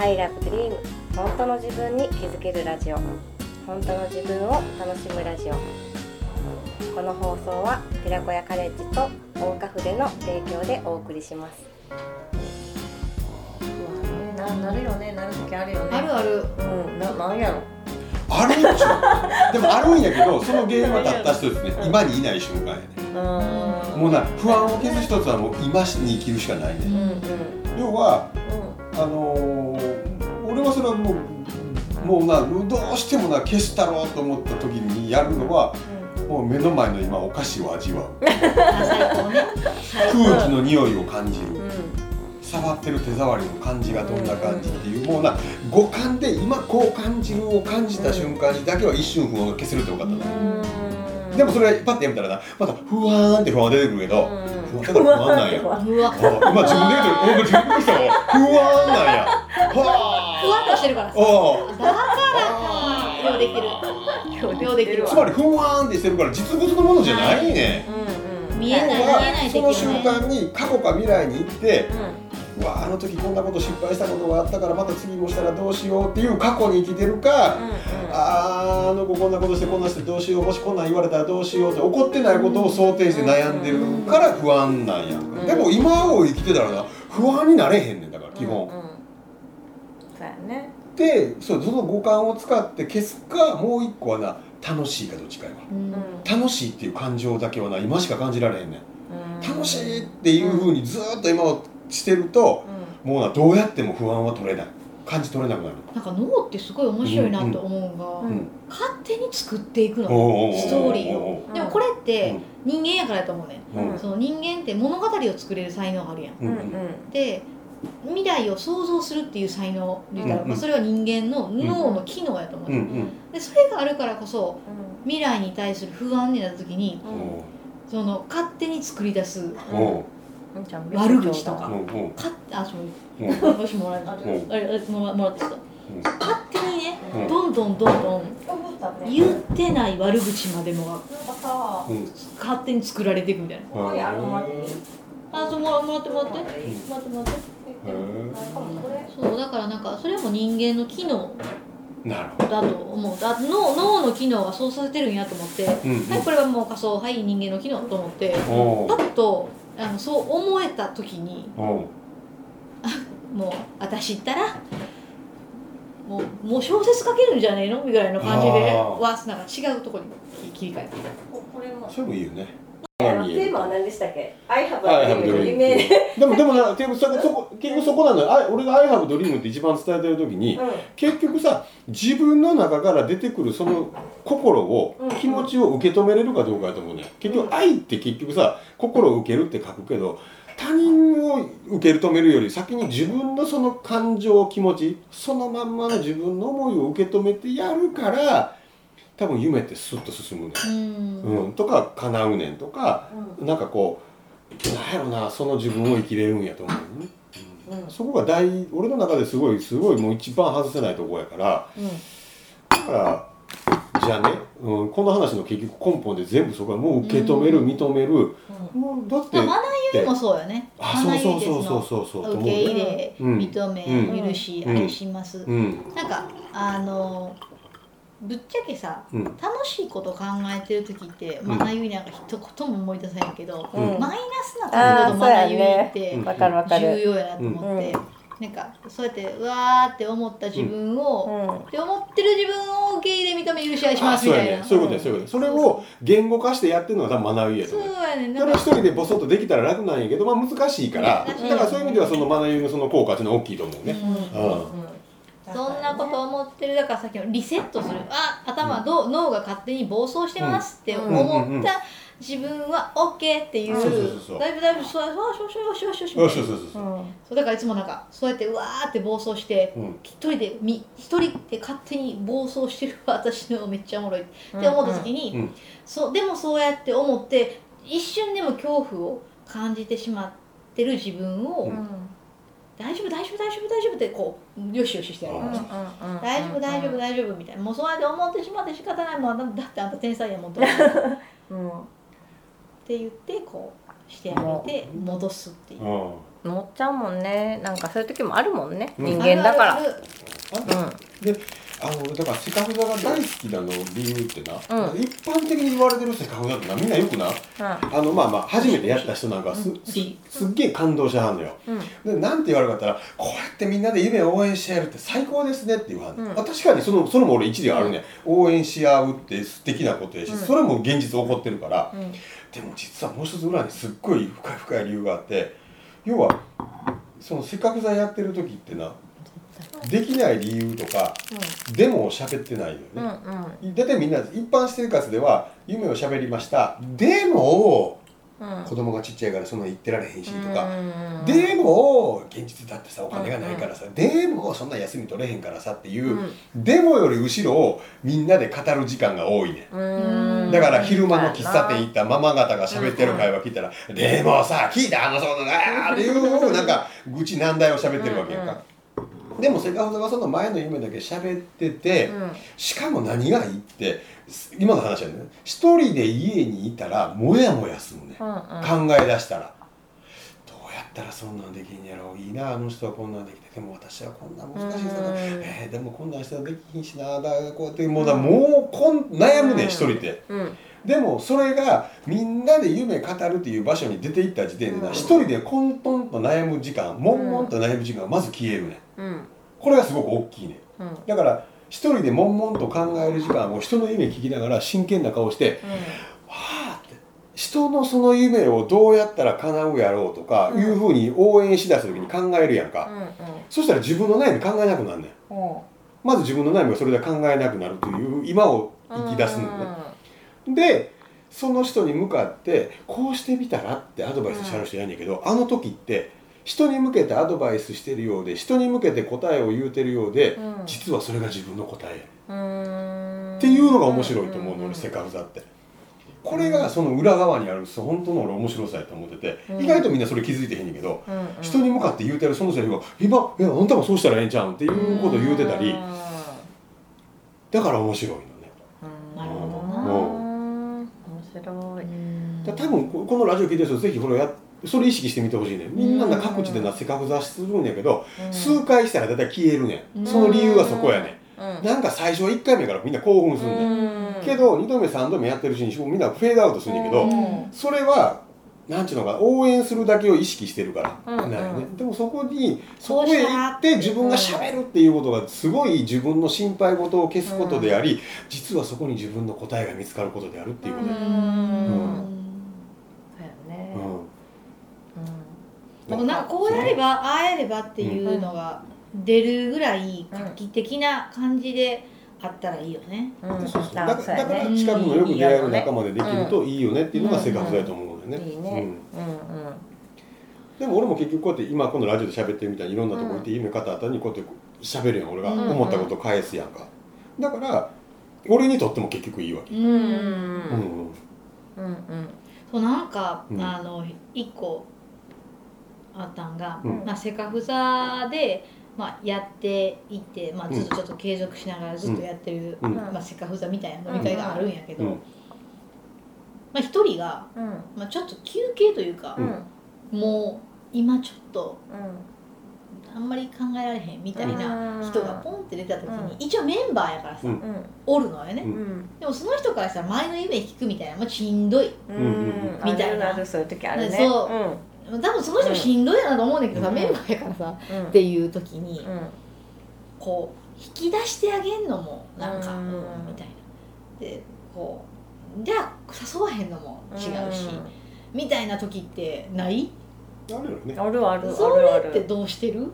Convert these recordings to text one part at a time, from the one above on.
I love dream. 本当の自分に気づけるラジオ。本当の自分を楽しむラジオ。この放送は寺子屋カレッジと大岡筆の提供でお送りします。ななるよね。なる時あるよね。あるある。うん。ななんやろ。あるんでしょでもあるんやけど その原因はたった一つね。今にいない瞬間やね。うん。もうな不安を消す一つはもう今に生きるしかないね。うんうん。要はうあのそれはもうもうなどうしてもな消したろうと思った時にやるのはもう目の前の今お菓子を味わう。空気の匂いを感じる。んうん。触ってる手触りの感じがどんな感じっていうもうな五感で今こう感じるを感じた瞬間にだけは一瞬不安が消せるって分かったの、うん。でもそれパッてやめたらなまた不安って不安が出てくるけど、不安だから不安なんや。今自分で言うと俺自分でしたわ不安なんや。はふわっとしてるからだからよう。できるようできる。つまり不安ってしてるから実物のものじゃないね、うんうん。見えない見えないその瞬間に過去か未来に行ってううわあの時こんなこと失敗したことがあったからまた次もしたらどうしようっていう過去に生きてるか、んうん。あーあの子こんなことしてこんなしてどうしようもしこんなん言われたらどうしようって怒ってないことを想定して悩んでるから不安なんや。ん。か、うん。でも今を生きてたらな不安になれへんねんだから基本、うんうんねでそうその五感を使って消すかもう一個はな楽しいかどっちかやわ。うん。楽しいっていう感情だけはな今しか感じられへんねん。うん。楽しいっていうふうにずーっと今をしてるともうなどうやっても不安は取れない。感じ取れなくなる。なんか脳ってすごい面白いなと思うのが、うんうん勝手に作っていくの、おうおうおうおうストーリーを。でもこれって人間やからやと思うね、おううん。うん。その人間って物語を作れる才能があるやん。うんうんうん。で未来を想像するっていう才能で言ったら、うんうん。まあそれは人間の脳の機能やと思う、うんうん。でそれがあるからこそ未来に対する不安になった時におうその勝手に作り出す悪口とか。おうおうかあそう。おう私もらえますうん。あれあもらもらってきた。勝手にねうん。どんどんどんどん言ってない悪口までもがうん。勝手に作られていくみたいな。うん。へあそうもらもらってもらって。もらってもらってそうだからなんかそれも人間の機能ーなるほど。だと思う。だ脳脳の機能がそうさせてるんやと思って、うんうん。はいこれはもう仮想はい人間の機能と思ってパッとあのそう思えた時にもう私ったらもうもう小説書けるんじゃねえの？みたいな感じでわなんか違うところに切り替えて。これもそれもいいよねテーマは何でしたっけ？I have はい a はい dream 夢 でもでもな結局そこそこ結局そこなのよ。あ俺が「I have dream」って一番伝えてる時に結局さ自分の中から出てくるその心をうん。気持ちを受け止めれるかどうかやと思うね結局愛って結局さ心を受けるって書くけど他人を受け止めるより先に自分のその感情気持ちそのまんまの自分の思いを受け止めてやるから多分夢ってスッと進むねうん。ん、うん、とか叶うねんとかなんかこうなんやろなその自分を生きれるんやと思うね、うん。うん。そこが大俺の中ですごいすごいもう一番外せないところやから。だからじゃあね、うん、この話の結局根本で全部そこはもう受け止める、うん。認める、もうだってまあ、学びもそうよね。あそうそうそうそう。のそうそう受け入れ、うん。認め、うん。許し、うん。愛します、うんなんかあのぶっちゃけさうん。楽しいこと考えてる時ってうん。まなゆいなんか一言も思い出せへんけど、うん。マイナスなところとまなゆいって重る要やなと思って、なんかそうやってうわーって思った自分を、って思ってる自分を受け入れ認め許し合いしますみたいな。ね。そういうことやそういうことや。それを言語化してやってるのが多分学びやとそう思うやねそれは一人でボソッとできたら楽なんやけど、まあ、難しいから。だからそういう意味ではその学びのその効果っていうのは大きいと思うね、うん。うんそんなこと思ってるだからさっきのリセットする。あ頭どう脳が勝手に暴走してますって思った自分は OK っていう。だいぶだいぶそうそうそうそうそうそう。そうそうだからいつもなんかそうやってうわーって暴走してうん。一人でみ一人で勝手に暴走してる私のめっちゃおもろい。って思った時に、うん。そうでもそうやって思って一瞬でも恐怖を感じてしまってる自分を、うん大丈夫大丈夫大丈夫大丈夫ってこうよしよししてやる、うん大丈夫大丈夫大丈夫みたいな。もうそうやって思ってしまって仕方ないもん。だってあんた天才やもんとって。うん。言ってこうしてあげて戻すっていう。うん。乗っちゃうもんね。なんかそういう時もあるもんね、うん。人間だから。あるある。あんあのだからセカフザが大好きなの理由ってな、うん。一般的に言われてるセカフザってなみんなよくな。うあのまあまあ初めてやった人なんかすすすっげえ感動しはんのよ。でなんて言われるかったらこうやってみんなで夢を応援し合えるって最高ですねって言わはんね、うん。あ確かにそのそれも俺一理あるね、応援し合うって素敵なことやし、うん。それも現実起こってるから、うん。でも実はもう一つ裏にすっごい深い深い理由があって要はそのせっかく座やってる時ってなできない理由とかデモを喋ってないよね、うんうん。大体みんな一般生活では夢を喋りました。でもうん。子供がちっちゃいからそんな言ってられへんしとか、うんでも現実だってさお金がないからさ、でもそんな休み取れへんからさっていう、でもより後ろをみんなで語る時間が多いね、うん。だから昼間の喫茶店行ったママ方が喋ってる会話聞いたら「でもさ聞いたあのそうだな」っていうなんか愚痴難題を喋ってるわけやんか。でもセカフザがその前の夢だけ喋ってて、うん。しかも何がいいって今の話はね。一人で家にいたらモヤモヤするね、うんうん。考え出したら。どうやったらそんなんできんやろう。いいなあの人はこんなんできて。でも私はこんな難しいさ、うん。えーでもこんなんしたらできひんしなだこうやってもうだもうこん悩むねん。一人で。うんでもそれがみんなで夢語るっていう場所に出て行った時点でうん。な一人で混沌と悩む時間悶々と悩む時間がまず消えるねん。うん。これがすごく大きいねん。うん。だから一人で悶々と考える時間を人の夢聞きながら真剣な顔して「はあ」って人のその夢をどうやったら叶うやろうとかうん。いうふうに応援しだす時に考えるやんか、うんうん。そしたら自分の悩み考えなくなるねん。う。んまず自分の悩みをそれで考えなくなるという今を生き出すのね、でその人に向かってこうしてみたらってアドバイスしはる人やんねんけど、あの時って人に向けてアドバイスしてるようで人に向けて答えを言うてるようで、うん。実はそれが自分の答えっていうのが面白いと思うの、ん。俺セカフザって。これがその裏側にある本当の俺面白さやと思ってて、うん。意外とみんなそれ気づいてへんねんけど、うんうん。人に向かって言うてるその人が「今いやあんたもそうしたらええんちゃうん」っていうことを言うてたり、だから面白い白い。多分ここのラジオ聞いてる人ぜひこれをやそれ意識してみてほしいね。みんなな各地でなセカフザするんやけど、数回したら大体消えるねん、うん。その理由はそこやねうん。ん、なんか最初は1回目からみんな興奮するねん、うん。けど2度目3度目やってるうちにみんなフェードアウトするんだけど、うん。それはなんちゅうのかな応援するだけを意識してるから、うんうん。でもそこにそこへ行って自分がしゃべるっていうことがすごい自分の心配事を消すことであり、実はそこに自分の答えが見つかることであるっていうことで、うん。うん。そうやね。うん。でもなんかこうやればああやればっていうのが出るぐらい画期的な感じであったらいいよね。だあから近くのよく出会える仲間でできるといいよねっていうのが生活だと思うね。いいね。うん。うんうん。でも俺も結局こうやって今このラジオで喋ってるみたいにいろんなとこ行って夢語った後にこうやって喋るやん俺が。うん。思ったことを返すやんか。だから俺にとっても結局いいわけ。うんうんうん。うんうん。うんそうなんか、うん。あの一個あったんが、うん。まあ、セカフザで、まあ、やっていって、まあ、ずっとちょっと継続しながらずっとやってる、うん。まあ、セカフザみたいな飲み会があるんやけど、うんまあ、一人が、うん。まあ、ちょっと休憩というかう、ん。もう今ちょっとうあんまり考えられへんみたいな人がポンって出た時に、うん。一応メンバーやからさ、おるのよね、でもその人からしたら前の夢聞くみたいな、まあ、しんどい。みたいな。あるあるそういう時あるね。そう。うん。多分その人もしんどいなと思うんだけどさ、うん。メンバーやからさうん。っていう時に、うん。こう引き出してあげんのもなんか、うんうん。みたいな。でこうじゃあ誘わへんのも違うし、みたいな時ってない？あるよね。あるあるあそるあるれってどうしてる？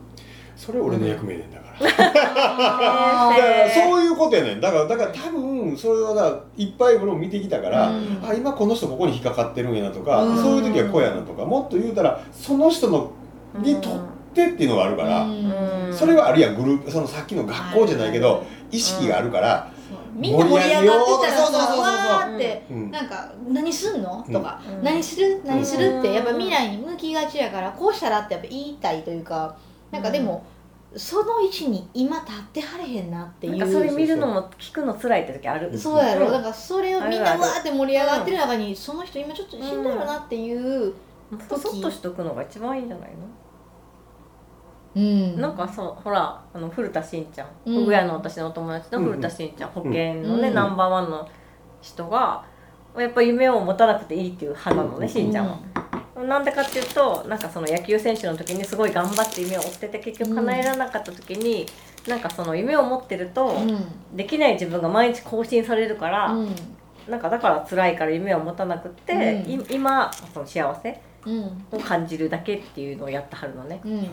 それ俺の役目ねんだから、だからそういうことやねん。だからだから多分それはないっぱい俺も見てきたから、うん。あ今この人ここに引っかかってるんやなとか、うん。そういう時はこうやなとかもっと言うたらその人のにとってっていうのがあるから、うん。それはあるいはグループそのさっきの学校じゃないけど、意識があるから、みんな盛り上がってたらそうそうそうそうなんか何すんの？とか、うん。何する？何するってうんやっぱ未来に向きがちやからこうしたらってやっぱ言いたいというかなんかでも、その位置に今立ってはれへんなっていう。なんかそれ見るのも聞くの辛いって時ある。そうやろ。うん。だからそれをみんなわーって盛り上がってる中にその人今ちょっとしんどいよなっていう、そそっとしとくのが一番いいんじゃないの？うん。なんかそうほらあの古田新ちゃん。うん。の私のお友達の古田新ちゃん、保険のね、うん。ナンバーワンの人がやっぱ夢を持たなくていいっていう派なのね、しんちゃんは。なんでかっていうとなんかその野球選手の時にすごい頑張って夢を追ってて結局叶えられなかった時に、なんかその夢を持ってると、うん。できない自分が毎日更新されるから、うん。なんかだから辛いから夢を持たなくって、うん。い今その幸せうんを感じるだけっていうのをやってはるのね。うんうんうん。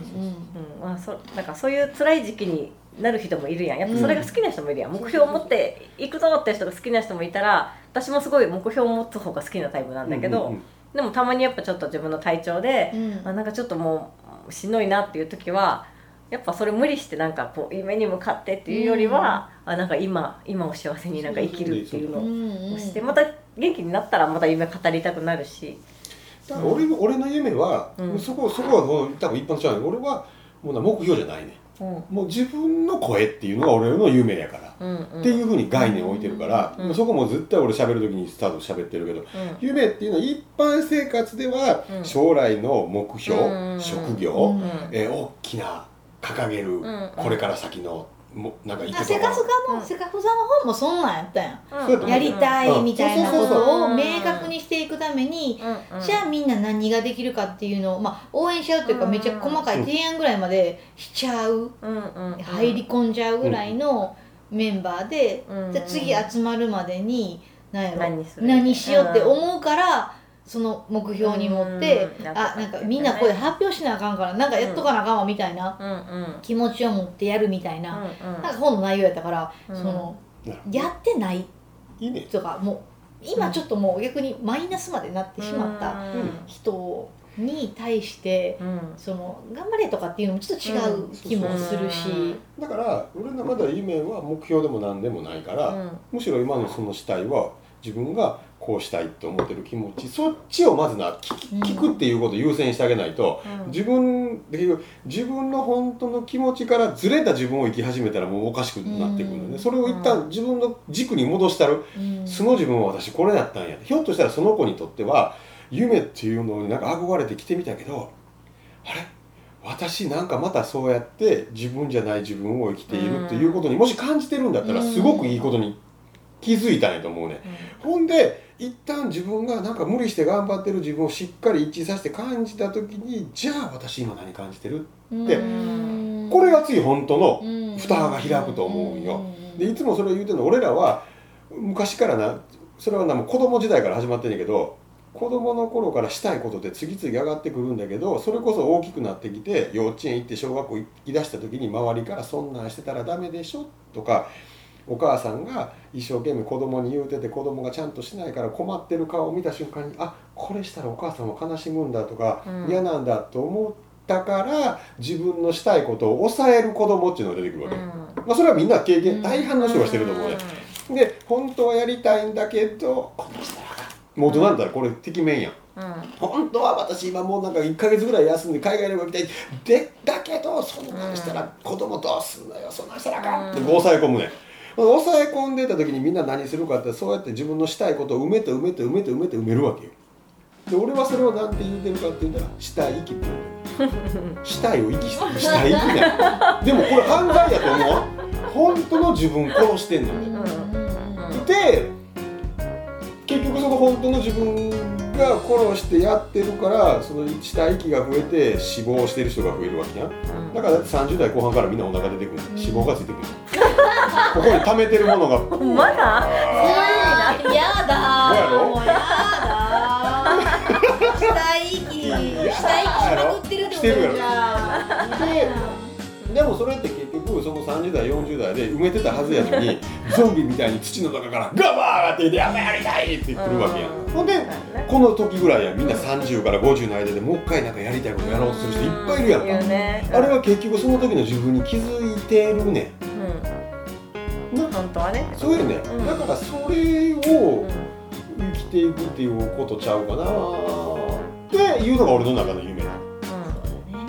まあ、そなんかそういう辛い時期になる人もいるやん。やっぱそれが好きな人もいるやん、目標を持っていくぞって人が好きな人もいたら私もすごい目標を持つ方が好きなタイプなんだけど、うんうんでもたまにやっぱちょっと自分の体調で、うん。あなんかちょっともうしんどいなっていう時はやっぱそれ無理してなんかこう夢に向かってっていうよりは、あなんか今今を幸せになんか生きるっていうのをしてまた元気になったらまた夢語りたくなるし。だから俺の俺の夢は、うん。そこそこはもう多分一般じゃない。俺はもうな目標じゃないね。うん。もう自分の声っていうのが俺の夢やから、うんうん。っていうふうに概念を置いてるから、うんもうそこも絶対俺喋る時にスタート喋ってるけどうん。夢っていうのは一般生活ではうん。将来の目標、うん職業、うんえー大きな掲げる、ん。これから先のもなんか行あくとこ。せかすろがのせかす座の本もそんなんやったやん。うん。そうやと思うやりたいみたいなことを明確にしていくためにうん。うん。じゃあみんな何ができるかっていうのを、まあ、応援しちゃうっていうかうん。めっちゃ細かい提案ぐらいまでしちゃううんうんうん。入り込んじゃうぐらいのメンバーでうん。で次集まるまでに何やろ何する何しようって思うからその目標に持ってうんあなんかみんなこれ発表しなあかんからなんかやっとかなあかんわみたいな気持ちを持ってやるみたいなうんなんか本の内容やったからうん。そのやってないどいいねとかもう今ちょっともう逆にマイナスまでなってしまったうん。人に対してうん。その頑張れとかっていうのもちょっと違う気もするし、だから俺の中では夢は目標でも何でもないから、うん。むしろ今のそのしたいは自分がこうしたいって思ってる気持ちそっちをまずな聞くっていうことを優先してあげないと、うん。自分で自分の本当の気持ちからずれた自分を生き始めたらもうおかしくなってくるので、うん。それを一旦自分の軸に戻したる、うん。素の自分は私これだったんや。ひょっとしたらその子にとっては夢っていうのになんか憧れてきてみたけどあれ？私なんかまたそうやって自分じゃない自分を生きているっていうことにもし感じてるんだったらうん。すごくいいことに気づいたんやと思うね。ほんで一旦自分がなんか無理して頑張ってる自分をしっかり一致させて感じた時にじゃあ私今何感じてる？でうん。これが次本当のうん。蓋が開くと思うんよ。ん。でいつもそれを言うてるの俺らは昔からなそれはなもう子供時代から始まってんやけど子供の頃からしたいことで次々上がってくるんだけどそれこそ大きくなってきて幼稚園行って小学校行きだした時に周りから「そんなんしてたらダメでしょ」とかお母さんが一生懸命子供に言うてて子供がちゃんとしないから困ってる顔を見た瞬間にあこれしたらお母さんも悲しむんだとか、うん。嫌なんだと思ったから自分のしたいことを抑える子供っていうのが出てくるわけ、まあ、それはみんな経験大半の人がしてると思うね、で本当はやりたいんだけどこの人もう大人だったらこれてきめん。やん。本当は私今もうなんか1か月ぐらい休んで海外旅行行きたいでだけどそんなんしたら子供どうすんのよそんなんしたらあかんって抑え込むねん抑え込んでた時にみんな何するかってそうやって自分のしたいことを埋めて埋めて埋めて埋めて埋めるわけよ。で俺はそれを何て言うてるかって言ったらしたい息って死体を息したい息ね でもこれ犯罪やと思う。本当の自分殺してんのよ。で結局その本当の自分が殺してやってるからその死体息が増えて死亡してる人が増えるわけやん。だからだって30代後半からみんなお腹出てくる。脂肪がついてくる ここに溜めてるものが。まだ？そういう意味なやだやろ？もうやだ死体息死体息しまくってるってことじゃん。でででもそれって結局その30代40代で埋めてたはずやのに ゾンビみたいに土の中からガバーってきて「やばいやりたい!」って言ってるわけやん、うん。ほんでそうやねこの時ぐらいやみんな30から50の間でもう一回なんかやりたいことやろうとする人いっぱいいるやんか、あれは結局その時の自分に気づいてるねうんそういうね、うん。だからそれうをん生きていくっていうことちゃうかな。っていうのが俺の中の夢うだね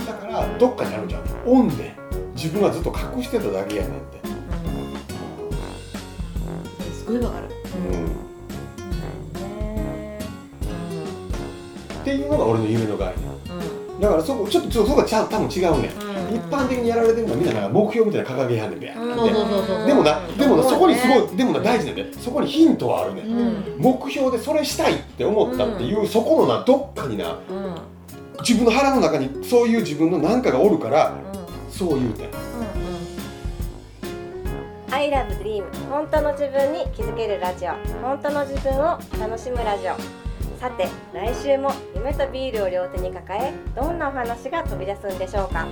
だからどっかにあるじゃん。オンで。自分はずっと隠してただけやねんって、すごいわかる。うん。っていうのが俺の夢の概念。だからそこちょっとそこがちゃう多分違うねん一般的にやられてるのはみんななんか目標みたいな掲げやんねんべや。でもなでもなそこにすごいいでもな大事なんでそこにヒントはあるねん。うん目標でそれしたいって思ったっていう、そこのなどっかになうんうん自分の腹の中にそういう自分の何かがおるからそう言うてん。I love dream 本当の自分に気づけるラジオ。本当の自分を楽しむラジオ。さて来週も夢とビールを両手に抱えどんなお話が飛び出すんでしょうか？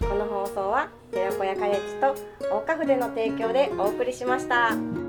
この放送は寺子屋カレッジと大花筆の提供でお送りしました。